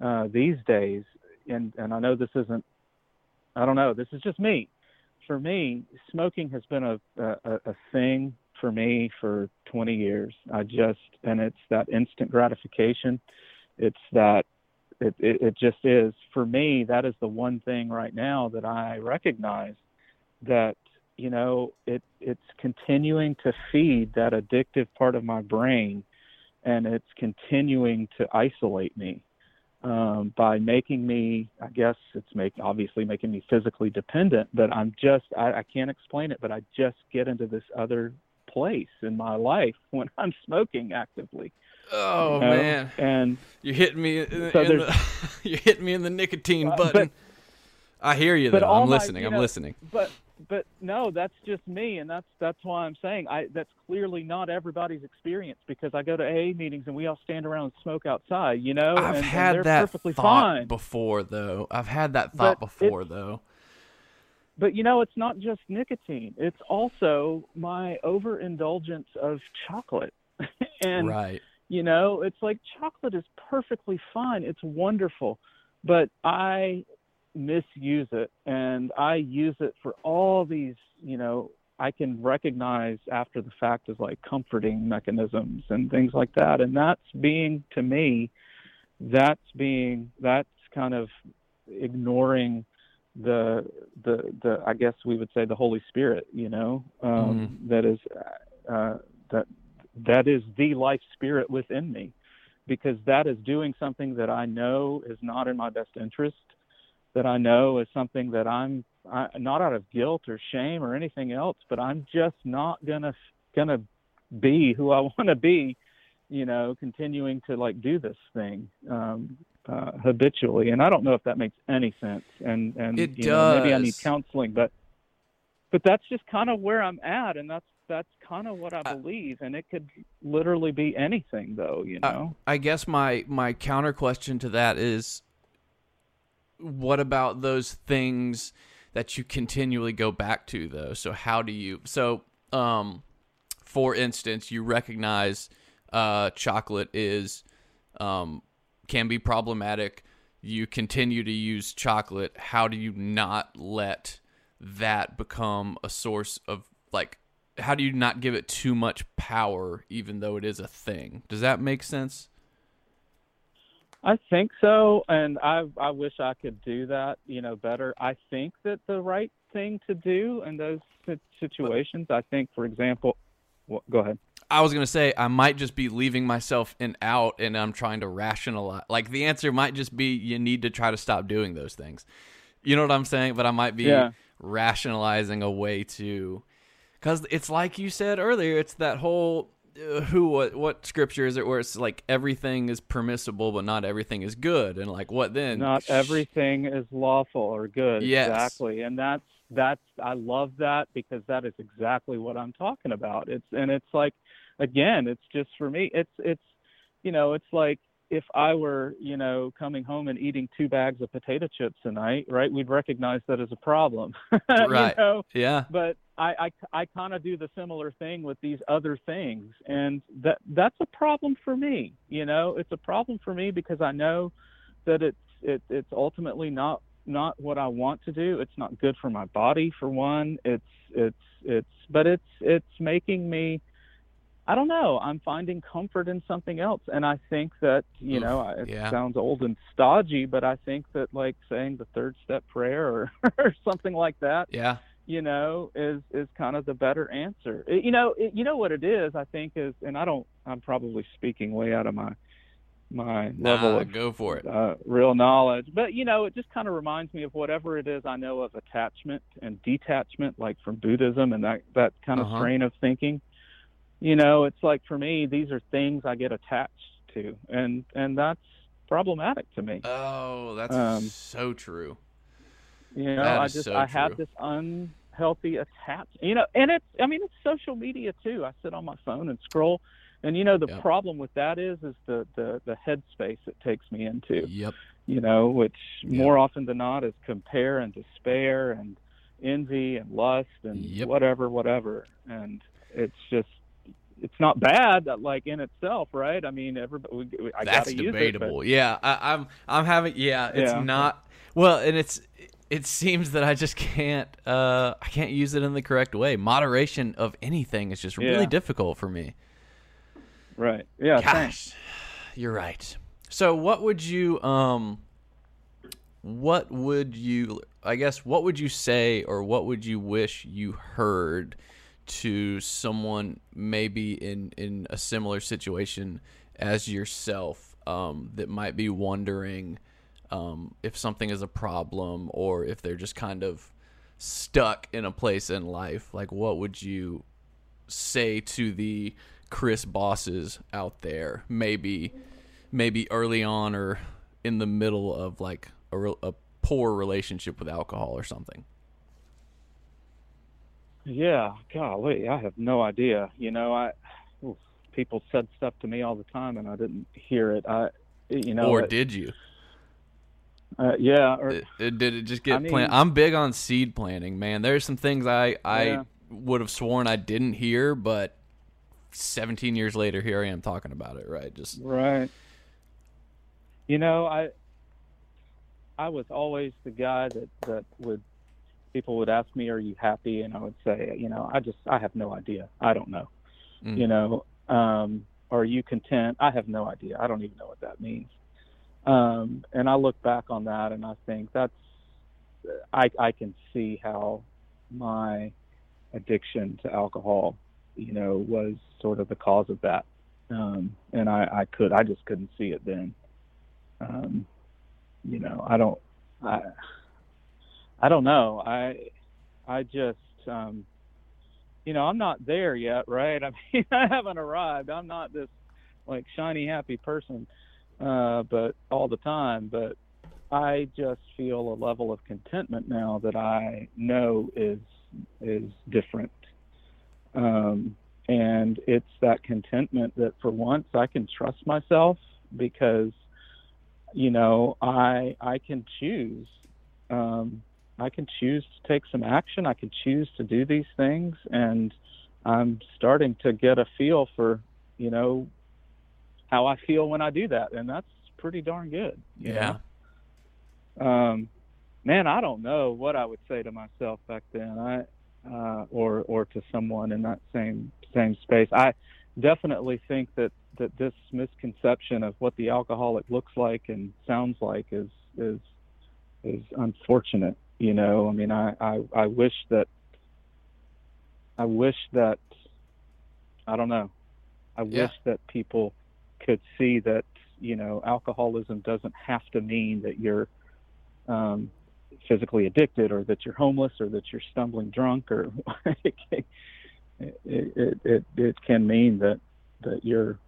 uh, these days, and and I know this isn't, I don't know, this is just me. For me, smoking has been a a, a thing for me for 20 years. I just and it's that instant gratification. It's that it, it, it just is. For me that is the one thing right now that i recognize that you know it it's continuing to feed that addictive part of my brain and it's continuing to isolate me um, by making me i guess it's make obviously making me physically dependent but i'm just I, I can't explain it but i just get into this other place in my life when i'm smoking actively Oh you know? man, and you're hitting me. In, so in the, you're hitting me in the nicotine Uh, button. I hear you though. I'm listening. I'm know, listening. but but no that's just me and that's that's why i'm saying i that's clearly not everybody's experience because i go to aa meetings and we all stand around and smoke outside you know I've and, and had they're that perfectly thought fine before though. I've had that thought But before though. but you know it's not just nicotine it's also my overindulgence of chocolate and right. You know it's like chocolate is perfectly fine. It's wonderful. But i misuse it and i use it for all these you know i can recognize after the fact as like comforting mechanisms and things like that. And that's being to me that's being that's kind of ignoring the the the i guess we would say the holy spirit you know um that is uh that that is the life spirit within me because that is doing something that I know is not in my best interest, that I know is something that I'm I, not out of guilt or shame or anything else, but I'm just not gonna gonna be who I want to be, you know, continuing to like do this thing um, uh, habitually. And I don't know if that makes any sense. And and It you know, maybe I need counseling, but but that's just kind of where I'm at, and that's that's kind of what I I- believe, and it could literally be anything, though. You I- know, I guess my my counter question to that is what about those things that you continually go back to though? So how do you so um for instance, you recognize uh chocolate is um can be problematic. You continue to use chocolate. How do you not let that become a source of like how do you not give it too much power even though it is a thing? Does that make sense? I think so, and I I wish I could do that, you know, better. I think that the right thing to do in those situations, I think, for example, wh- go ahead. I was gonna say I might just be leaving myself in out, and I'm trying to rationalize. Like the answer might just be you need to try to stop doing those things. You know what I'm saying? But I might be Yeah. rationalizing a way to, because it's like you said earlier. It's that whole uh, who what what scripture is it where it's like everything is permissible, but not everything is good, and like what then? Not everything is lawful or good. Yes. Exactly, and that's that's I love that because that is exactly what I'm talking about. It's and it's like, again, it's just for me. It's it's, you know, it's like if I were, you know, coming home and eating two bags of potato chips a night, right? We'd recognize that as a problem. Right. you know? Yeah. but I, I, I kind of do the similar thing with these other things, and that that's a problem for me. You know, it's a problem for me because I know that it's it, it's ultimately not not what I want to do. It's not good for my body, for one. It's it's it's but it's it's making me. I don't know. I'm finding comfort in something else, and I think that you know it yeah. sounds old and stodgy, but I think that like saying the third step prayer or, or something like that Yeah. You know, is is kind of the better answer. It- you know, it, you know what it is. I think is, and I don't. I'm probably speaking way out of my my Nah, level of go for it. uh, real knowledge. But you know, it just kind of reminds me of whatever it is I know of attachment and detachment, like from Buddhism and that that kind of Uh-huh. strain of thinking. You know, it's like for me, these are things I get attached to, and and that's problematic to me. Oh, that's Um, so true. You know, I just so I true. have this unhealthy attachment. You know, and it's I mean it's social media too. I sit on my phone and scroll, and you know the Yep. problem with that is is the the the headspace it takes me into. Yep. You know, which Yeah. more often than not is compare and despair and envy and lust and Yep. whatever whatever, and it's just. It's not bad, that, like in itself, right? I mean, everybody. I That's use it, debatable. yeah, I, I'm I'm having yeah, it's Yeah. not well, and it's it seems that I just can't uh I can't use it in the correct way. Moderation of anything is just Yeah. really difficult for me. right? Yeah. thanks. Gosh, you're right. So, what would you um, what would you? I guess what would you say, or what would you wish you heard to someone maybe in in a similar situation as yourself um, that might be wondering um, if something is a problem or if they're just kind of stuck in a place in life? Like, what would you say to the Chris Bosses out there? Maybe, maybe early on or in the middle of like a, re- a poor relationship with alcohol or something. Yeah, golly, I have no idea. You know, I oof, people said stuff to me all the time, and I didn't hear it. I, you know, or did you? Uh, yeah, or It, it- did it just get I mean- planted? I'm big on seed planting, man. There's some things I I Yeah. would have sworn I didn't hear, but 17 years later, here I am talking about it. Right? Just right. You know, I I was always the guy that that would people would ask me, "Are you happy?" and I would say, you know, I just I have no idea. I don't know. Mm. You know, um, are you content? I have no idea. I don't even know what that means. Um, and I look back on that and I think that's I I can see how my addiction to alcohol, you know, was sort of the cause of that. Um, and I, I could I just couldn't see it then. Um, you know, I don't I I don't know. I I just um you know, I'm not there yet, right? I mean, I haven't arrived. I'm not this like shiny happy person uh but all the time, but I just feel a level of contentment now that I know is is different. Um and it's that contentment that for once I can trust myself because you know, I I can choose um I can choose to take some action. I can choose to do these things, and I'm starting to get a feel for, you know, how I feel when I do that, and that's pretty darn good. you yeah. know? Um, man, I don't know what I would say to myself back then. I, uh, or or to someone in that same same space. I definitely think that that this misconception of what the alcoholic looks like and sounds like is is is unfortunate you know i mean i i, I wish that i wish that i don't know i Yeah. wish that people could see that you know alcoholism doesn't have to mean that you're um physically addicted or that you're homeless or that you're stumbling drunk or it, can- it, it, it, it can mean that that your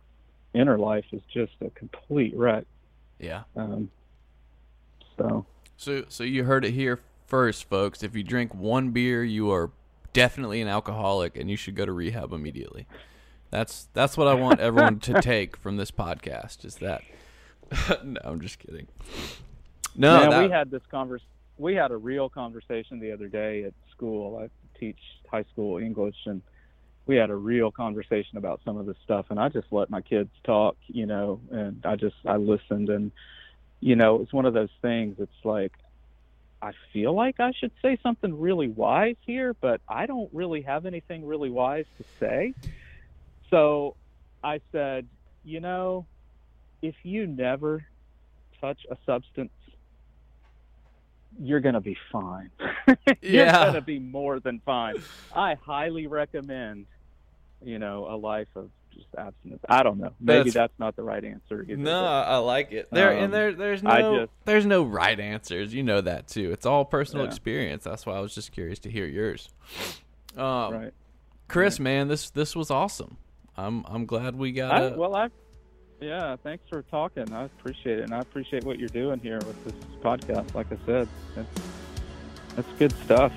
inner life is just a complete wreck Yeah. um so So so you heard it here first, folks. If you drink one beer, you are definitely an alcoholic and you should go to rehab immediately. That's that's what I want everyone to take from this podcast is that No, I'm just kidding. No, Man, that- we had this convers we had a real conversation the other day at school. I teach high school English and we had a real conversation about some of this stuff and I just let my kids talk, you know, and I just I listened and you know, it's one of those things it's like I feel like I should say something really wise here, but I don't really have anything really wise to say. So I said, you know, if you never touch a substance, you're going to be fine. you're yeah. going to be more than fine. I highly recommend, you know, a life of just abstinence. I don't know. Maybe that's, that's not the right answer. Either, no, I like it. There um, and there. There's no. Just, there's no right answers. You know that too. It's all personal yeah. experience. That's why I was just curious to hear yours. Um, right. Chris, right. man, this this was awesome. I'm I'm glad we got. it. well, I yeah, thanks for talking. I appreciate it, and I appreciate what you're doing here with this podcast. Like I said, it's, it's good stuff.